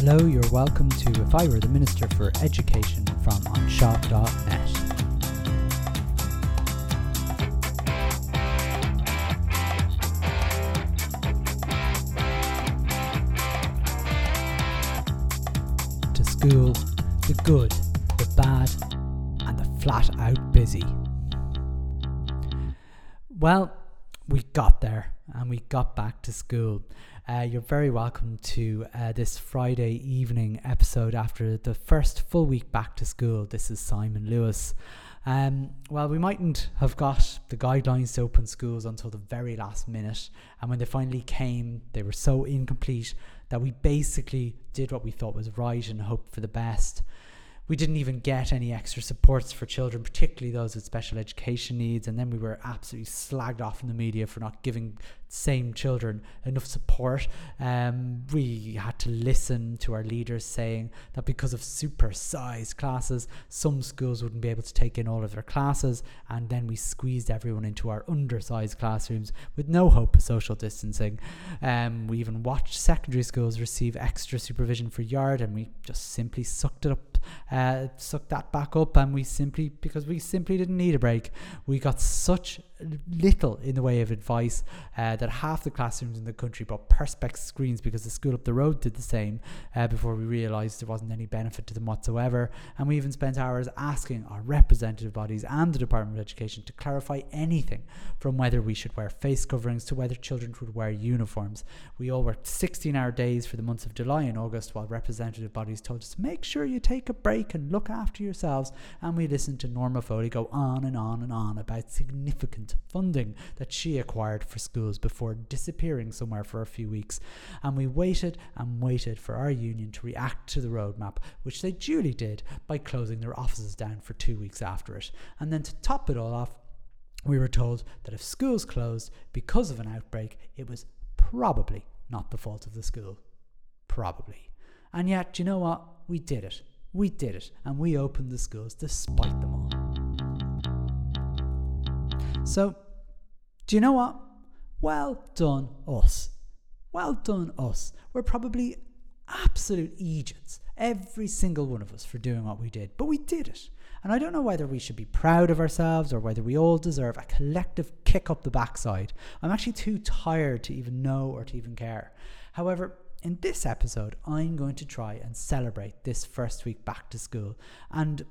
Hello, you're welcome to If I Were the Minister for Education from anseo.net. To school, the good, the bad, and the flat out busy. Well, we got there and we got back to school. Uh, you're very welcome to uh, this Friday evening episode after the first full week back to school. This is Simon Lewis. Um, well, we mightn't have got the guidelines to open schools until the very last minute, and when they finally came, they were so incomplete that we basically did what we thought was right and hoped for the best we didn't even get any extra supports for children, particularly those with special education needs. And then we were absolutely slagged off in the media for not giving same children enough support. Um, we had to listen to our leaders saying that because of super-sized classes, some schools wouldn't be able to take in all of their classes. And then we squeezed everyone into our undersized classrooms with no hope of social distancing. Um, we even watched secondary schools receive extra supervision for yard, and we just simply sucked it up uh, sucked that back up, and we simply because we simply didn't need a break. We got such little in the way of advice uh, that half the classrooms in the country bought perspex screens because the school up the road did the same uh, before we realised there wasn't any benefit to them whatsoever. And we even spent hours asking our representative bodies and the Department of Education to clarify anything from whether we should wear face coverings to whether children would wear uniforms. We all worked 16 hour days for the months of July and August while representative bodies told us to make sure you take a break and look after yourselves. And we listened to Norma Foley go on and on and on about significant funding that she acquired for schools before disappearing somewhere for a few weeks. And we waited and waited for our union to react to the roadmap, which they duly did by closing their offices down for two weeks after it. And then to top it all off, we were told that if schools closed because of an outbreak, it was probably not the fault of the school. Probably. And yet, you know what? We did it. We did it, and we opened the schools despite them all. So, do you know what? Well done, us. Well done, us. We're probably absolute Egypts, every single one of us, for doing what we did, but we did it. And I don't know whether we should be proud of ourselves or whether we all deserve a collective kick up the backside. I'm actually too tired to even know or to even care. However, in this episode, I'm going to try and celebrate this first week back to school and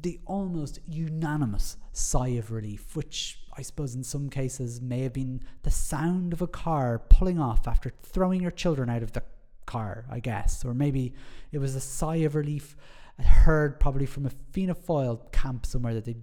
the almost unanimous sigh of relief, which I suppose in some cases may have been the sound of a car pulling off after throwing your children out of the car, I guess. Or maybe it was a sigh of relief heard probably from a Fianna Fáil camp somewhere that they'd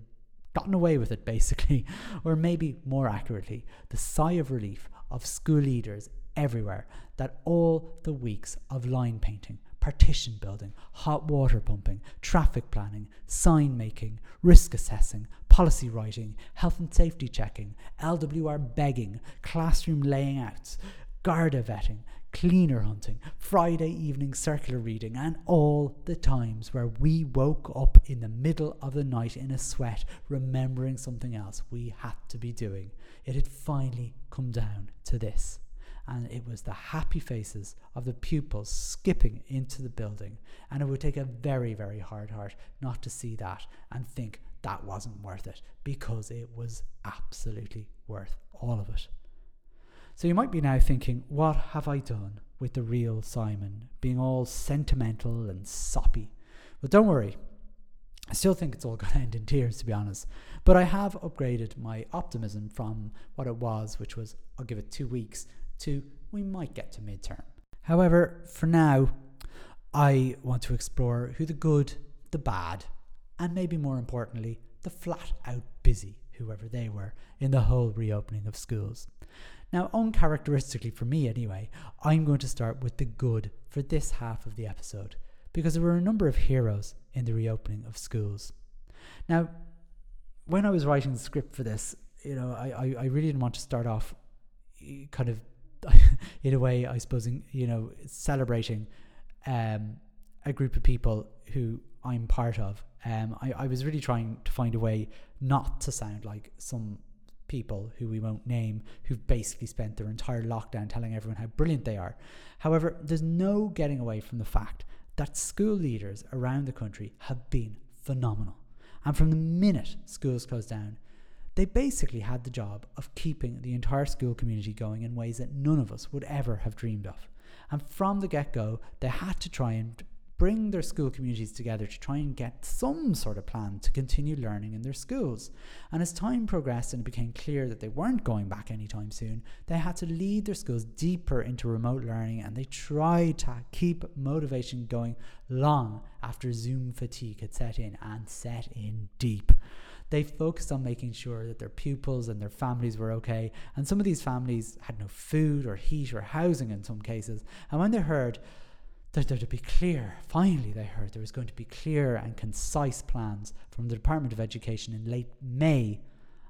gotten away with it, basically. Or maybe more accurately, the sigh of relief of school leaders everywhere that all the weeks of line painting, partition building, hot water pumping, traffic planning, sign making, risk assessing, policy writing, health and safety checking, LWR begging, classroom laying outs, Garda vetting, cleaner hunting, Friday evening circular reading, and all the times where we woke up in the middle of the night in a sweat, remembering something else we had to be doing. It had finally come down to this and it was the happy faces of the pupils skipping into the building. And it would take a very, very hard heart not to see that and think that wasn't worth it because it was absolutely worth all of it. So you might be now thinking, what have I done with the real Simon being all sentimental and soppy? But don't worry, I still think it's all going to end in tears, to be honest. But I have upgraded my optimism from what it was, which was I'll give it two weeks, to we might get to midterm. However, for now, I want to explore who the good, the bad, and maybe more importantly, the flat out busy, whoever they were, in the whole reopening of schools. Now, uncharacteristically for me anyway, I'm going to start with the good for this half of the episode, because there were a number of heroes in the reopening of schools. Now, when I was writing the script for this, you know, I, I, I really didn't want to start off eh, kind of in a way, I suppose, you know, celebrating um, a group of people who I'm part of. Um, I, I was really trying to find a way not to sound like some people who we won't name who've basically spent their entire lockdown telling everyone how brilliant they are. However, there's no getting away from the fact that school leaders around the country have been phenomenal. And from the minute schools closed down, they basically had the job of keeping the entire school community going in ways that none of us would ever have dreamed of. And from the get go, they had to try and bring their school communities together to try and get some sort of plan to continue learning in their schools. And as time progressed and it became clear that they weren't going back anytime soon, they had to lead their schools deeper into remote learning and they tried to keep motivation going long after Zoom fatigue had set in and set in deep they focused on making sure that their pupils and their families were okay. And some of these families had no food or heat or housing in some cases. And when they heard that there to be clear, finally they heard there was going to be clear and concise plans from the Department of Education in late May.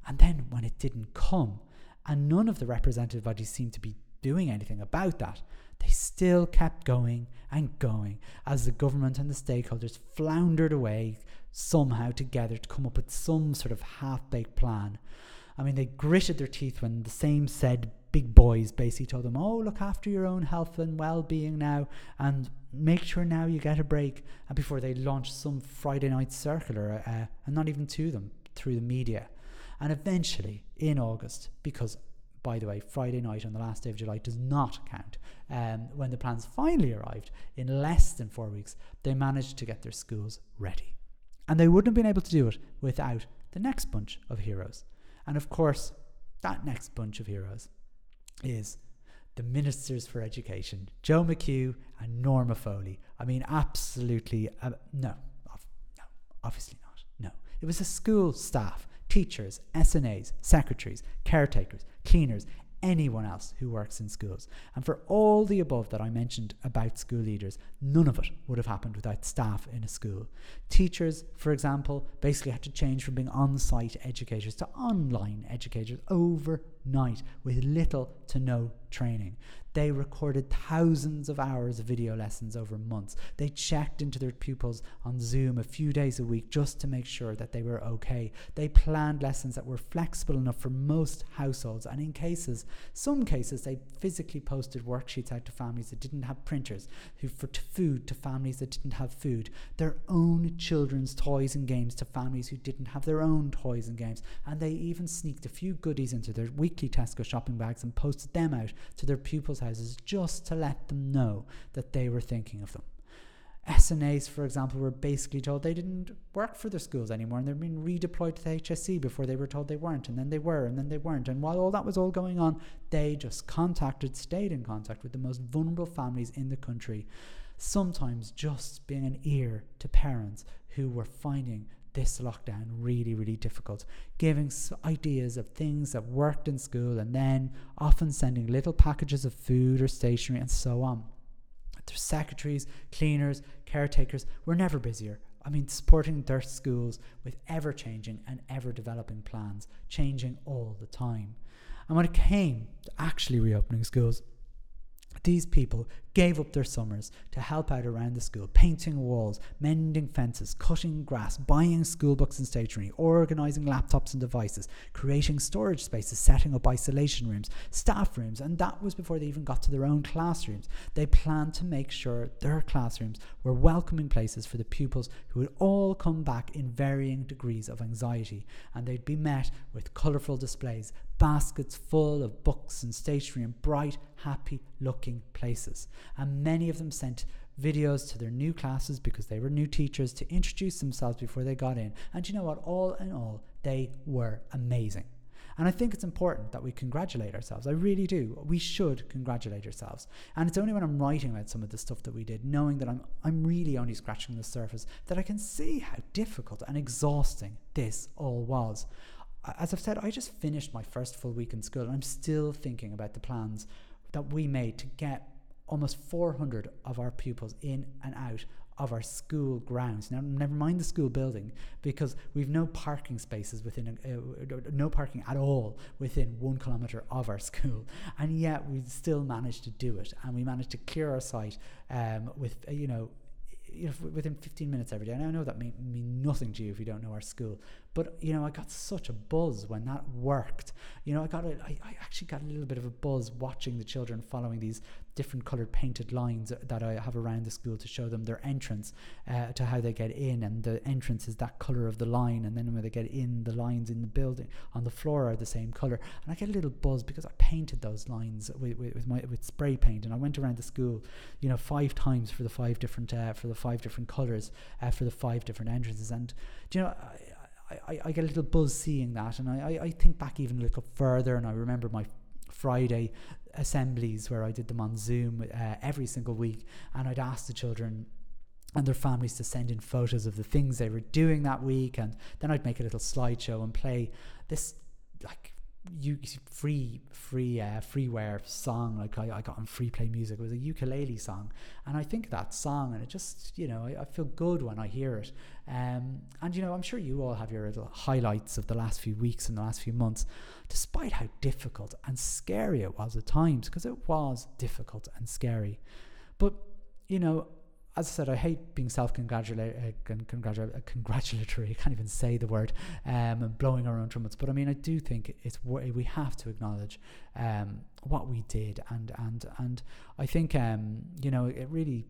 And then when it didn't come, and none of the representative bodies seemed to be doing anything about that, they still kept going and going as the government and the stakeholders floundered away somehow together to come up with some sort of half baked plan. I mean, they gritted their teeth when the same said big boys basically told them, oh, look after your own health and well being now and make sure now you get a break. And before they launched some Friday night circular, uh, and not even to them, through the media. And eventually, in August, because by the way, Friday night on the last day of July does not count. Um, when the plans finally arrived, in less than four weeks, they managed to get their schools ready. And they wouldn't have been able to do it without the next bunch of heroes. And of course, that next bunch of heroes is the Ministers for Education, Joe McHugh and Norma Foley. I mean, absolutely, uh, no, no, obviously not. No. It was the school staff, teachers, SNAs, secretaries, caretakers, cleaners, anyone else who works in schools. And for all the above that I mentioned about school leaders, none of it would have happened without staff in a school. Teachers, for example, basically had to change from being on site educators to online educators overnight with little to no training. They recorded thousands of hours of video lessons over months. They checked into their pupils on Zoom a few days a week just to make sure that they were okay. They planned lessons that were flexible enough for most households, and in cases, some cases, they physically posted worksheets out to families that didn't have printers, who for food to families that didn't have food, their own children's toys and games to families who didn't have their own toys and games, and they even sneaked a few goodies into their weekly Tesco shopping bags and posted them out to their pupils' houses just to let them know that they were thinking of them. SNAs, for example, were basically told they didn't work for the schools anymore and they're being redeployed to the HSE before they were told they weren't, and then they were, and then they weren't. And while all that was all going on, they just contacted, stayed in contact with the most vulnerable families in the country, sometimes just being an ear to parents who were finding this lockdown really, really difficult, giving ideas of things that worked in school and then often sending little packages of food or stationery and so on. Their secretaries, cleaners, caretakers were never busier. I mean, supporting their schools with ever changing and ever developing plans, changing all the time. And when it came to actually reopening schools, these people gave up their summers to help out around the school, painting walls, mending fences, cutting grass, buying school books and stationery, organising laptops and devices, creating storage spaces, setting up isolation rooms, staff rooms, and that was before they even got to their own classrooms. They planned to make sure their classrooms were welcoming places for the pupils who would all come back in varying degrees of anxiety, and they'd be met with colourful displays, baskets full of books and stationery in bright, happy looking places and many of them sent videos to their new classes because they were new teachers to introduce themselves before they got in. And you know what? All in all, they were amazing. And I think it's important that we congratulate ourselves. I really do. We should congratulate ourselves. And it's only when I'm writing about some of the stuff that we did, knowing that I'm I'm really only scratching the surface, that I can see how difficult and exhausting this all was. As I've said, I just finished my first full week in school and I'm still thinking about the plans that we made to get almost 400 of our pupils in and out of our school grounds. Now, never mind the school building, because we've no parking spaces within, a, uh, no parking at all within one kilometre of our school, and yet we still managed to do it, and we managed to clear our site um, with, uh, you know, within 15 minutes every day. And I know that may mean nothing to you if you don't know our school, but you know, I got such a buzz when that worked. You know, I got a, I, I actually got a little bit of a buzz watching the children following these different colored painted lines that I have around the school to show them their entrance uh, to how they get in, and the entrance is that color of the line, and then when they get in, the lines in the building on the floor are the same color, and I get a little buzz because I painted those lines with, with, with my with spray paint, and I went around the school, you know, five times for the five different uh, for the five different colors uh, for the five different entrances, and do you know. I, I, I, get a little buzz seeing that, and I, I, I think back even a little further, and I remember my Friday assemblies where I did them on Zoom uh, every single week, and I'd ask the children and their families to send in photos of the things they were doing that week, and then I'd make a little slideshow and play this like you free free uh, freeware song like I, I got on free play music. It was a ukulele song. And I think that song and it just you know I, I feel good when I hear it. Um, and you know I'm sure you all have your highlights of the last few weeks and the last few months despite how difficult and scary it was at times because it was difficult and scary. But you know as I said, I hate being self-congratulatory. Uh, congratulatory. I can't even say the word. Um, and blowing our own trumpets. But I mean, I do think it's we have to acknowledge um, what we did, and and and I think um, you know it really,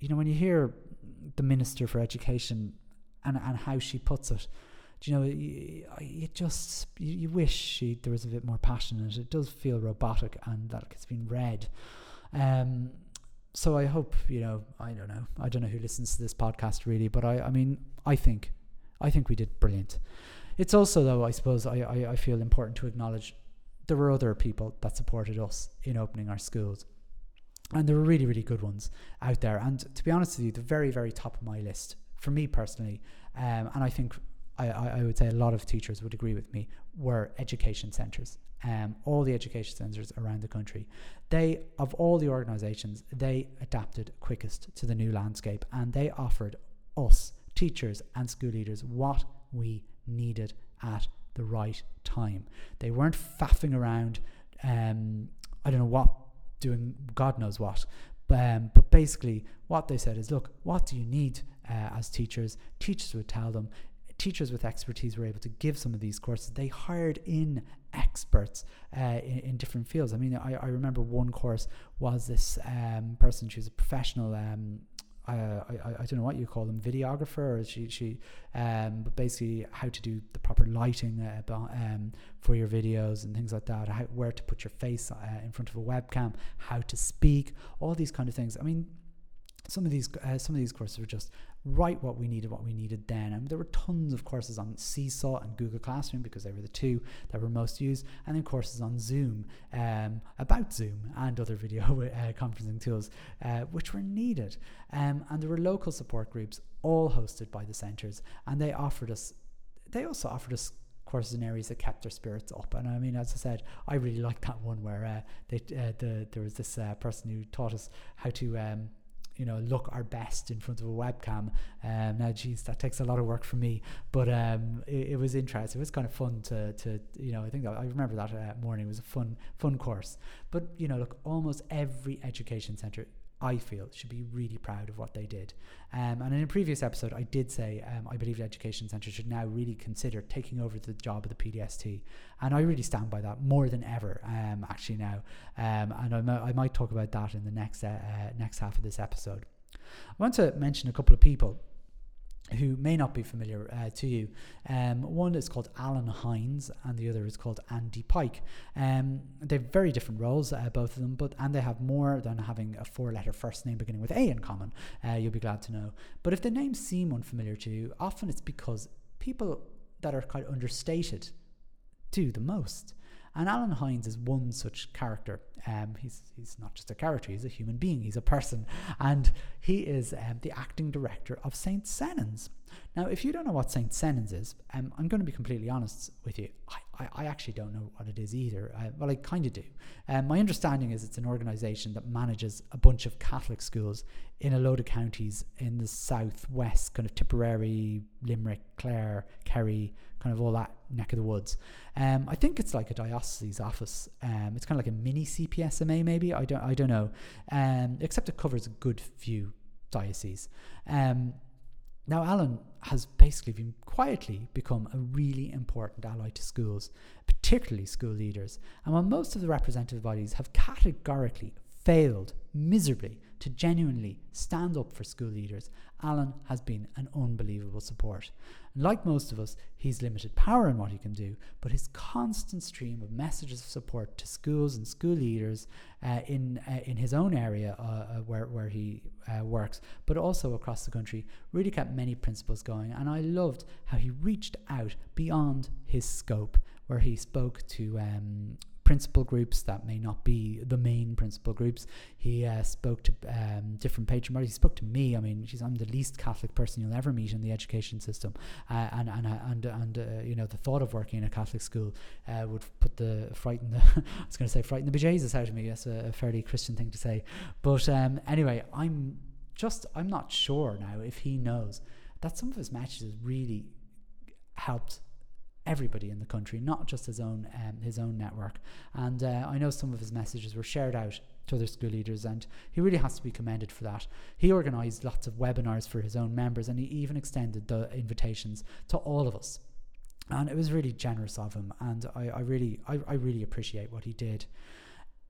you know, when you hear the minister for education and and how she puts it, you know, you, you just you, you wish she there was a bit more passion in it. It does feel robotic, and that it's been read. Um, so I hope you know I don't know I don't know who listens to this podcast really, but I I mean I think I think we did brilliant. It's also though I suppose I I, I feel important to acknowledge there were other people that supported us in opening our schools. And there were really, really good ones out there. And to be honest with you, the very, very top of my list, for me personally, um, and I think I, I would say a lot of teachers would agree with me, were education centres um, all the education centres around the country. They, of all the organisations, they adapted quickest to the new landscape and they offered us, teachers and school leaders, what we needed at the right time. They weren't faffing around, um, I don't know what, doing God knows what. Um, but basically, what they said is look, what do you need uh, as teachers? Teachers would tell them teachers with expertise were able to give some of these courses. They hired in experts uh, in, in, different fields. I mean, I, I remember one course was this um, person, she was a professional. Um, I, I, I don't know what you call them, videographer. Or she she, um, but basically how to do the proper lighting uh, um, for your videos and things like that. How, where to put your face uh, in front of a webcam, how to speak, all these kind of things. I mean, some of these uh, some of these courses were just right what we needed, what we needed then. And there were tons of courses on Seesaw and Google Classroom because they were the two that were most used, and then courses on Zoom um, about Zoom and other video uh, conferencing tools, uh, which were needed. Um, and there were local support groups, all hosted by the centres, and they offered us. They also offered us courses in areas that kept their spirits up. And I mean, as I said, I really liked that one where uh, they, uh, the, there was this uh, person who taught us how to um, you know look our best in front of a webcam. Um, now geez that takes a lot of work for me but um, it, it, was interesting. It was kind of fun to, to you know I think I remember that uh, morning. It was a fun fun course. But you know look almost every education center I feel should be really proud of what they did. Um, and in a previous episode, I did say um, I believe the education centre should now really consider taking over the job of the PDST, and I really stand by that more than ever. Um, actually now, um, and I, might talk about that in the next uh, uh, next half of this episode. I want to mention a couple of people who may not be familiar uh, to you. Um, one is called Alan Hines, and the other is called Andy Pike. Um, they have very different roles, uh, both of them, but and they have more than having a four-letter first name beginning with A in common. Uh, you'll be glad to know. But if the names seem unfamiliar to you, often it's because people that are quite understated do the most. And Alan Hines is one such character. Um, he's, he's not just a character, he's a human being, he's a person. And he is um, the acting director of St. Senan's. Now, if you don't know what St. Senan's is, um, I'm going to be completely honest with you. I, I, I actually don't know what it is either. Uh, well, I kind of do. Um, my understanding is it's an organisation that manages a bunch of Catholic schools in a load of counties in the southwest, kind of Tipperary, Limerick, Clare, Kerry, kind of all that neck of the woods. Um, I think it's like a diocese office. Um, it's kind of like a mini CPSMA, maybe. I don't, I don't know. Um, except it covers a good few dioceses. Um, now, Alan has basically been quietly become a really important ally to schools, particularly school leaders. And while most of the representative bodies have categorically failed miserably to genuinely stand up for school leaders, Alan has been an unbelievable support. Like most of us, he's limited power in what he can do, but his constant stream of messages of support to schools and school leaders uh, in uh, in his own area uh, uh where where he uh, works, but also across the country, really kept many principals going. And I loved how he reached out beyond his scope, where he spoke to um, principal groups that may not be the main principal groups. He uh, spoke to um, different patron bodies. He spoke to me. I mean, I'm the least Catholic person you'll ever meet in the education system, uh, and and uh, and and uh, you know the thought of working in a Catholic school uh, would put the frighten the I was going to say frighten the bejesus out of me. That's a, a fairly Christian thing to say, but um, anyway, I'm just I'm not sure now if he knows that some of his messages really helped everybody in the country, not just his own um, his own network. And uh, I know some of his messages were shared out to other school leaders, and he really has to be commended for that. He organised lots of webinars for his own members, and he even extended the invitations to all of us. And it was really generous of him, and I, I really I, I really appreciate what he did.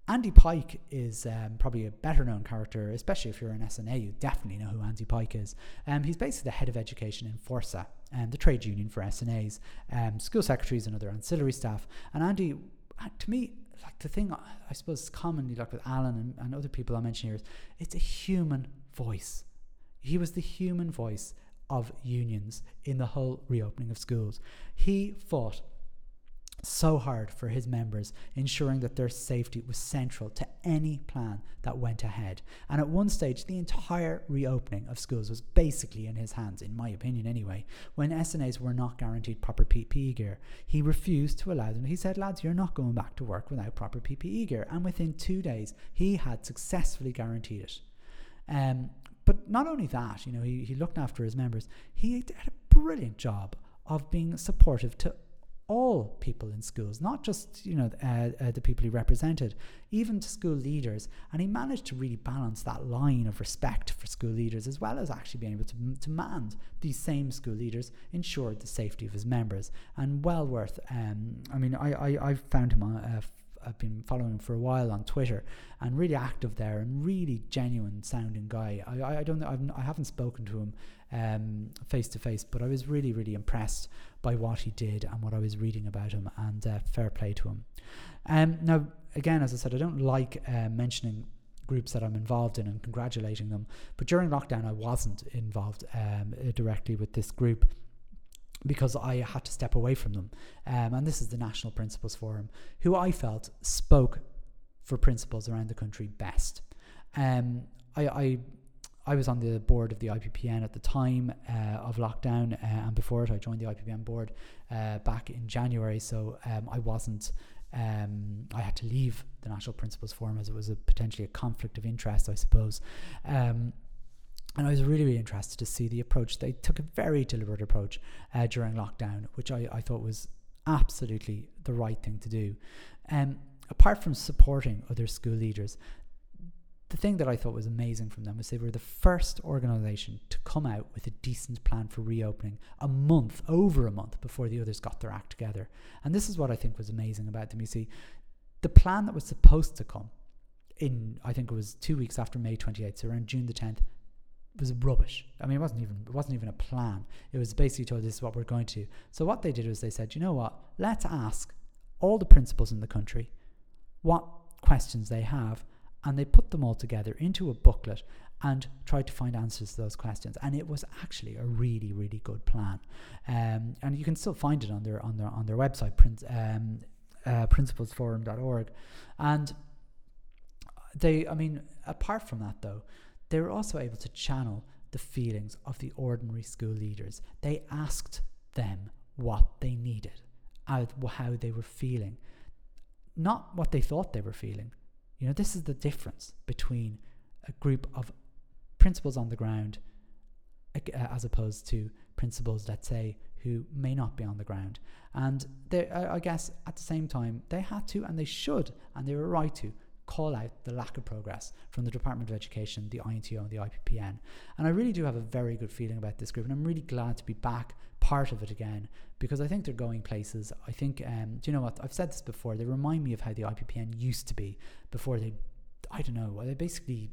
Andy Pike is um, probably a better known character, especially if you're an SNA, you definitely know who Andy Pike is. Um, he's basically the head of education in Forsa, um, the trade union for SNAs, um, school secretaries and other ancillary staff. And Andy, uh, to me, like the thing I suppose is commonly like with Alan and, and other people I mention here is it's a human voice. He was the human voice of unions in the whole reopening of schools. He fought so hard for his members, ensuring that their safety was central to any plan that went ahead. And at one stage, the entire reopening of schools was basically in his hands, in my opinion anyway. When SNAs were not guaranteed proper PPE gear, he refused to allow them. He said, lads, you're not going back to work without proper PPE gear. And within two days, he had successfully guaranteed it. Um, but not only that, you know, he, he looked after his members, he did a brilliant job of being supportive to all people in schools, not just you know uh, uh, the people he represented, even to school leaders. And he managed to really balance that line of respect for school leaders, as well as actually being able to demand these same school leaders ensured the safety of his members. And well worth. Um, I mean, I I, I found him on. Uh, I've been following him for a while on Twitter and really active there and really genuine sounding guy. I, I don't I've, I haven't spoken to him face to face, but I was really, really impressed by what he did and what I was reading about him, and uh, fair play to him. Um, now, again, as I said, I don't like uh, mentioning groups that I'm involved in and congratulating them, but during lockdown, I wasn't involved um, directly with this group because I had to step away from them. Um, and this is the National Principals Forum, who I felt spoke for principals around the country best. Um, I, I I was on the board of the IPPN at the time uh, of lockdown, uh, and before it, I joined the IPPN board uh, back in January. So um, I wasn't. Um, I had to leave the National Principals Forum as it was a potentially a conflict of interest, I suppose. Um, and I was really, really interested to see the approach. They took a very deliberate approach uh, during lockdown, which I, I thought was absolutely the right thing to do. Um, apart from supporting other school leaders, the thing that I thought was amazing from them was they were the first organization to come out with a decent plan for reopening a month, over a month before the others got their act together. And this is what I think was amazing about them. You see, the plan that was supposed to come in, I think it was two weeks after May 28th, so around June the 10th, was rubbish. I mean, it wasn't even it wasn't even a plan. It was basically told this is what we're going to. So what they did was they said, you know what? Let's ask all the principals in the country what questions they have and they put them all together into a booklet and tried to find answers to those questions. And it was actually a really, really good plan. Um, and you can still find it on their on their on their website, um, uh, principalsforum.org. And they, I mean, apart from that though, they were also able to channel the feelings of the ordinary school leaders. They asked them what they needed, how they were feeling, not what they thought they were feeling, you know, this is the difference between a group of principals on the ground uh, as opposed to principals, let's say, who may not be on the ground. And they, I guess at the same time, they had to and they should, and they were right to call out the lack of progress from the Department of Education, the INTO, and the IPPN. And I really do have a very good feeling about this group, and I'm really glad to be back part of it again because I think they're going places. I think, um, do you know what? I've said this before. They remind me of how the IPPN used to be before they, I don't know, they basically,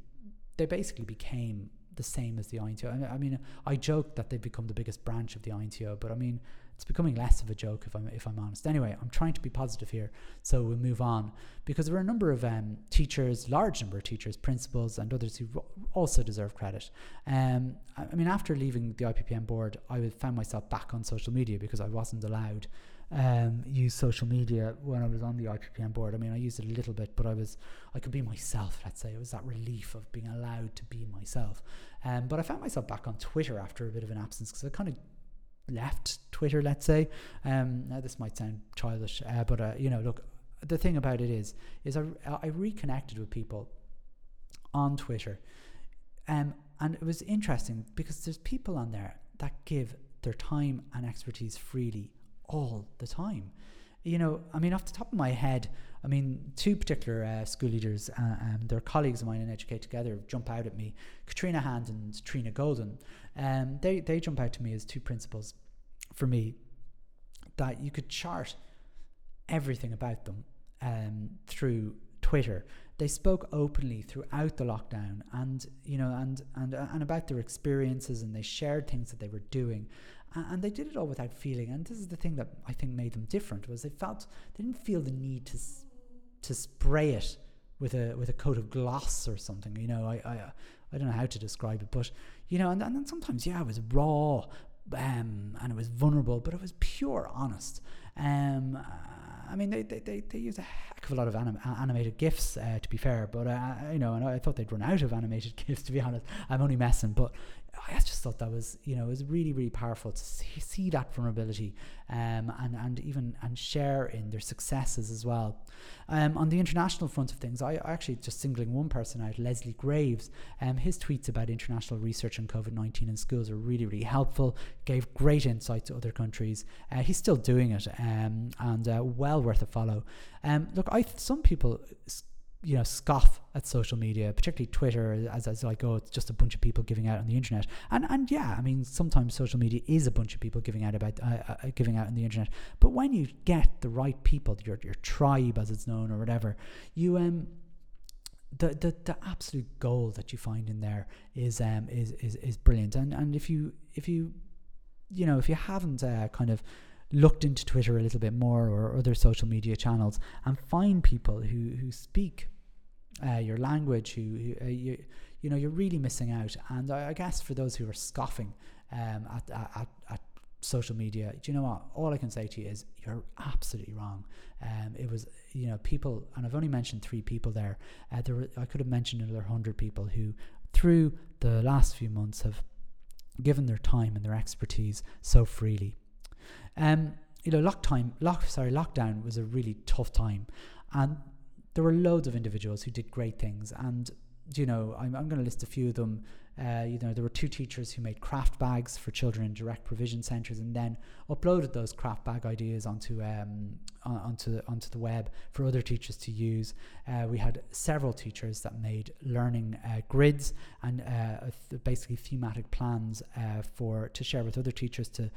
they basically became the same as the INTO. I mean, I joke that they've become the biggest branch of the INTO, but I mean, it's becoming less of a joke if I'm if I'm honest. Anyway, I'm trying to be positive here, so we'll move on because there are a number of um, teachers, large number of teachers, principals, and others who also deserve credit. Um, I mean, after leaving the IPPN board, I found myself back on social media because I wasn't allowed um, use social media when I was on the IPPN board. I mean, I used it a little bit, but I was I could be myself. Let's say it was that relief of being allowed to be myself. Um, but I found myself back on Twitter after a bit of an absence because I kind of left Twitter. Let's say. Um, now this might sound childish, uh, but uh, you know, look, the thing about it is, is I I reconnected with people on Twitter, um, and it was interesting because there's people on there that give their time and expertise freely all the time. You know, I mean, off the top of my head, I mean, two particular uh, school leaders, uh, um, they're colleagues of mine in Educate Together, jump out at me. Katrina Hand and Trina Golden. Um, they, they jump out to me as two principals for me that you could chart everything about them um, through Twitter. They spoke openly throughout the lockdown, and you know, and and and about their experiences, and they shared things that they were doing, and they did it all without feeling. And this is the thing that I think made them different was they felt they didn't feel the need to to spray it with a with a coat of gloss or something. You know, I I I don't know how to describe it, but you know, and, and then sometimes yeah, it was raw, um, and it was vulnerable, but it was pure honest. Um, I mean, they, they, they, they use a heck of a lot of anim- animated GIFs, uh, to be fair, but, uh, you know, and I thought they'd run out of animated GIFs, to be honest. I'm only messing, but I just thought that was, you know, it was really, really powerful to see, see that vulnerability um, and, and even and share in their successes as well. Um, on the international front of things, I, actually just singling one person out, Leslie Graves. Um, his tweets about international research on COVID 19 in schools are really, really helpful, gave great insight to other countries. Uh, he's still doing it um, and uh, well worth a follow. Um, look, I some people you know scoff at social media, particularly Twitter, as, as like oh it's just a bunch of people giving out on the internet. And and yeah, I mean sometimes social media is a bunch of people giving out about uh, uh, giving out on the internet. But when you get the right people, your your tribe as it's known or whatever, you um the, the the absolute gold that you find in there is um is is, is brilliant. And and if you if you you know if you haven't uh, kind of looked into Twitter a little bit more or other social media channels and find people who who speak uh, your language, who, who uh, you you know you're really missing out. And I, I guess for those who are scoffing um, at, at, at social media, do you know what? All I can say to you is you're absolutely wrong. Um, it was, you know, people, and I've only mentioned three people there. Uh, there were, I could have mentioned another hundred people who, through the last few months, have given their time and their expertise so freely. Um, you know, lock time, lock, sorry, lockdown was a really tough time, and there were loads of individuals who did great things. And you know, I'm, I'm going to list a few of them. Uh, you know, there were two teachers who made craft bags for children in direct provision centres, and then uploaded those craft bag ideas onto um, onto onto the web for other teachers to use. Uh, we had several teachers that made learning uh, grids and uh, basically thematic plans uh, for to share with other teachers to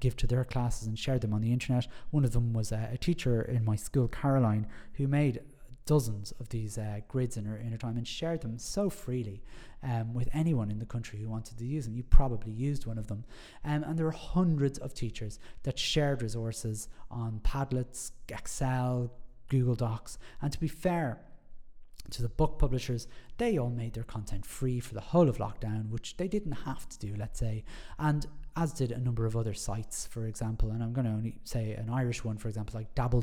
give to their classes and share them on the internet. One of them was a teacher in my school, Caroline, who made dozens of these uh, grids in her, in time and shared them so freely um, with anyone in the country who wanted to use them. You probably used one of them. Um, and there were hundreds of teachers that shared resources on Padlets, Excel, Google Docs. And to be fair, to the book publishers, they all made their content free for the whole of lockdown, which they didn't have to do, let's say. And as did a number of other sites, for example. And I'm going to only say an Irish one, for example, like Dabble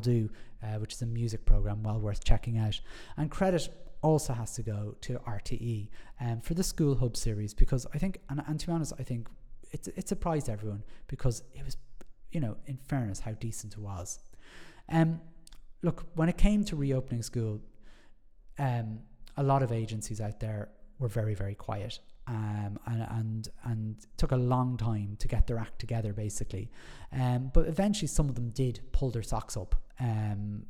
uh, which is a music program well worth checking out. And credit also has to go to RTE um, for the School Hub series because I think, and, and to be honest, I think it, it surprised everyone because it was, you know, in fairness, how decent it was. Um, look, when it came to reopening school, um, a lot of agencies out there were very, very quiet. Um, and, and and took a long time to get their act together, basically. Um, but eventually, some of them did pull their socks up um,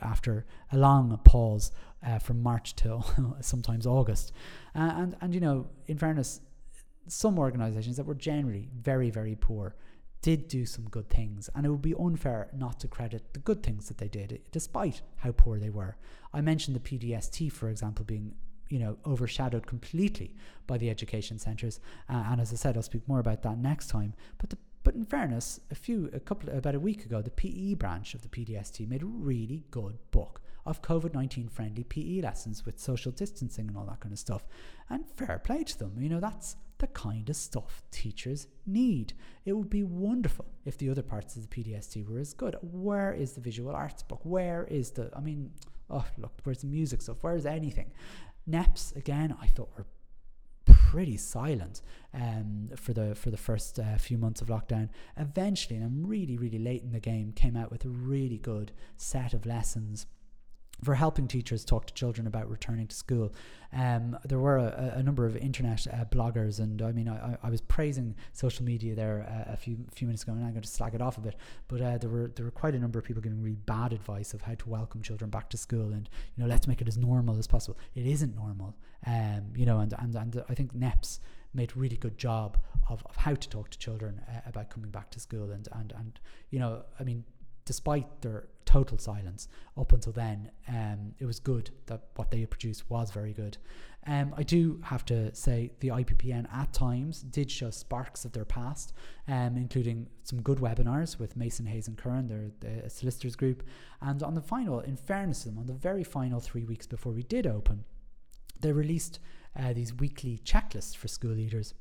after a long pause uh, from March till sometimes August. Uh, and, and, you know, in fairness, some organisations that were generally very, very poor did do some good things, and it would be unfair not to credit the good things that they did, despite how poor they were. I mentioned the PDST, for example, being you know overshadowed completely by the education centres, uh, and as I said, I'll speak more about that next time. But the but in fairness, a few a couple about a week ago, the PE branch of the PDST made a really good book of COVID 19 friendly PE lessons with social distancing and all that kind of stuff. And fair play to them. You know, that's the kind of stuff teachers need. It would be wonderful if the other parts of the PDST were as good. Where is the visual arts book? Where is the, I mean, oh, look, where's the music stuff? Where's anything? NEPS, again, I thought were pretty silent um, for the for the first uh, few months of lockdown. Eventually, and I'm really really late in the game, came out with a really good set of lessons for helping teachers talk to children about returning to school. Um, there were a, a number of internet uh, bloggers, and I mean, I, I, was praising social media there uh, a few few minutes ago, and I'm going to slag it off a bit. But uh, there were there were quite a number of people giving really bad advice of how to welcome children back to school, and you know, let's make it as normal as possible. It isn't normal, um, you know, and and and I think NEPS made really good job of, of how to talk to children uh, about coming back to school, and and and you know, I mean despite their total silence up until then, um, it was good that what they produced was very good. Um, I do have to say the IPPN at times did show sparks of their past, um, including some good webinars with Mason Hayes and Curran, their the solicitors group. And on the final, in fairness to them, on the very final three weeks before we did open, they released uh, these weekly checklists for school leaders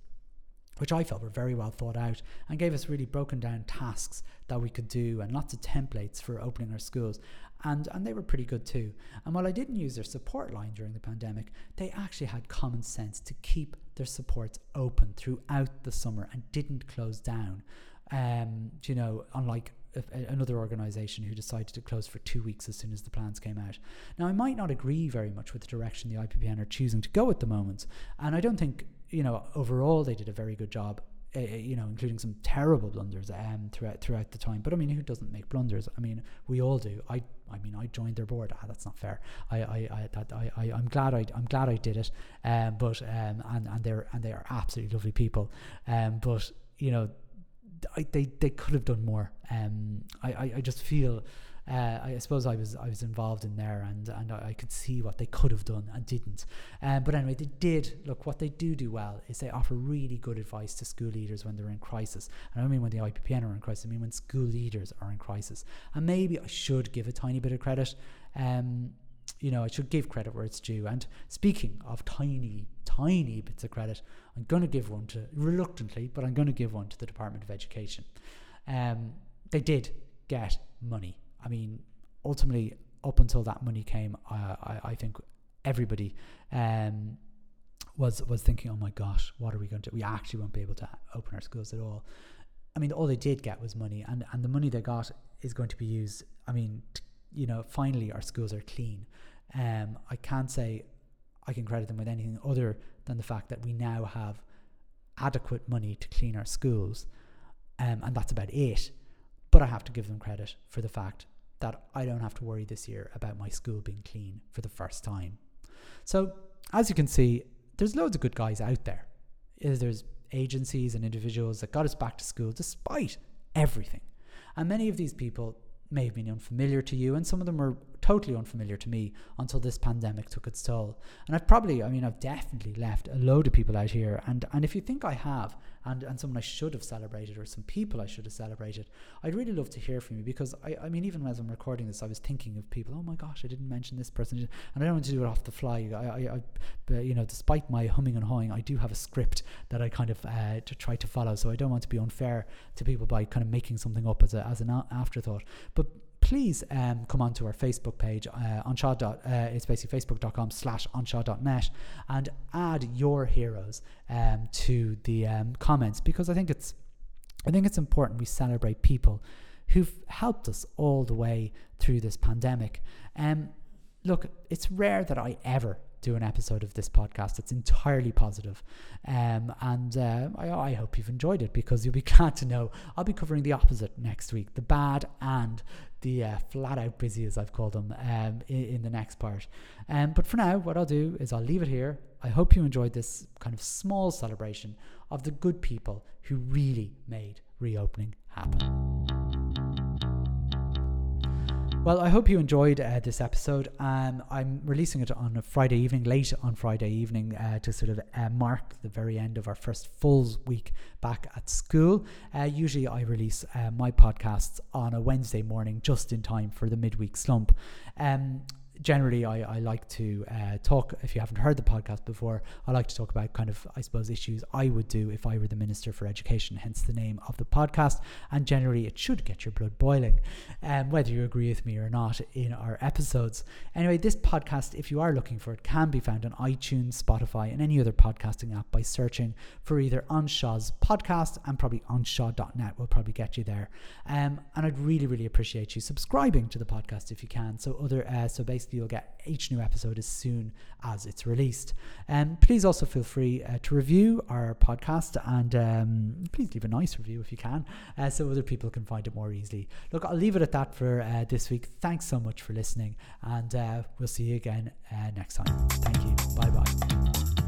which I felt were very well thought out and gave us really broken down tasks that we could do and lots of templates for opening our schools. And, and they were pretty good too. And while I didn't use their support line during the pandemic, they actually had common sense to keep their supports open throughout the summer and didn't close down. Um, you know, unlike another organization who decided to close for two weeks as soon as the plans came out. Now, I might not agree very much with the direction the IPPN are choosing to go at the moment, and I don't think you know, overall they did a very good job. Uh, you know, including some terrible blunders um, throughout throughout the time. But I mean, who doesn't make blunders? I mean, we all do. I I mean, I joined their board. Ah, that's not fair. I I, I that I, I I'm glad I I'm glad I did it. Um, but um, and and they're and they are absolutely lovely people. Um, but you know, I, they they could have done more. Um, I I, I just feel uh, I suppose I was I was involved in there and and I could see what they could have done and didn't. Um, but anyway, they did look. What they do do well is they offer really good advice to school leaders when they're in crisis. And I don't mean when the IPPN are in crisis. I mean when school leaders are in crisis. And maybe I should give a tiny bit of credit. Um, you know, I should give credit where it's due. And speaking of tiny, tiny bits of credit, I'm going to give one to, reluctantly, but I'm going to give one to the Department of Education. Um, they did get money I mean, ultimately, up until that money came, uh, I, I think everybody um, was was thinking, oh my gosh, what are we going to? do? We actually won't be able to open our schools at all. I mean, all they did get was money, and and the money they got is going to be used. I mean, t- you know, finally our schools are clean. Um, I can't say I can credit them with anything other than the fact that we now have adequate money to clean our schools, um, and that's about it. But I have to give them credit for the fact that I don't have to worry this year about my school being clean for the first time. So, as you can see, there's loads of good guys out there. Uh, there's agencies and individuals that got us back to school despite everything. And many of these people may have been unfamiliar to you, and some of them were totally unfamiliar to me until this pandemic took its toll. And I've probably, I mean, I've definitely left a load of people out here. And, and if you think I have, and, and someone I should have celebrated or some people I should have celebrated, I'd really love to hear from you because I, I mean, even as I'm recording this, I was thinking of people, oh my gosh, I didn't mention this person. And I don't want to do it off the fly. I, I, I you know, despite my humming and hawing, I do have a script that I kind of uh, to try to follow. So I don't want to be unfair to people by kind of making something up as, a, as an afterthought. But please um, come onto our Facebook page, uh. Dot, uh, it's basically facebook.com slash anseo.net and add your heroes um, to the um, comments because I think it's I think it's important we celebrate people who've helped us all the way through this pandemic. Um, look, it's rare that I ever do an episode of this podcast. It's entirely positive. Um, and uh, I, I hope you've enjoyed it because you'll be glad to know I'll be covering the opposite next week the bad and the uh, flat out busy, as I've called them, um, in, in, the next part. Um, but for now, what I'll do is I'll leave it here. I hope you enjoyed this kind of small celebration of the good people who really made reopening happen. Well, I hope you enjoyed uh, this episode. Um, I'm releasing it on a Friday evening, late on Friday evening, uh, to sort of uh, mark the very end of our first full week back at school. Uh, usually, I release uh, my podcasts on a Wednesday morning, just in time for the midweek slump. Um, generally I, I like to uh, talk if you haven't heard the podcast before i like to talk about kind of i suppose issues i would do if i were the minister for education hence the name of the podcast. And generally it should get your blood boiling um, whether you agree with me or not in our episodes. Anyway this podcast if you are looking for it can be found on itunes spotify and any other podcasting app by searching for either Anseo's podcast and probably anseo.net will probably get you there. Um, and i'd really really appreciate you subscribing to the podcast if you can. So other uh, so you'll get each new episode as soon as it's released. And um, please also feel free uh, to review our podcast and um, please leave a nice review if you can, uh, so other people can find it more easily. Look, I'll leave it at that for uh, this week. Thanks so much for listening, and uh, we'll see you again uh, next time. Thank you. Bye bye.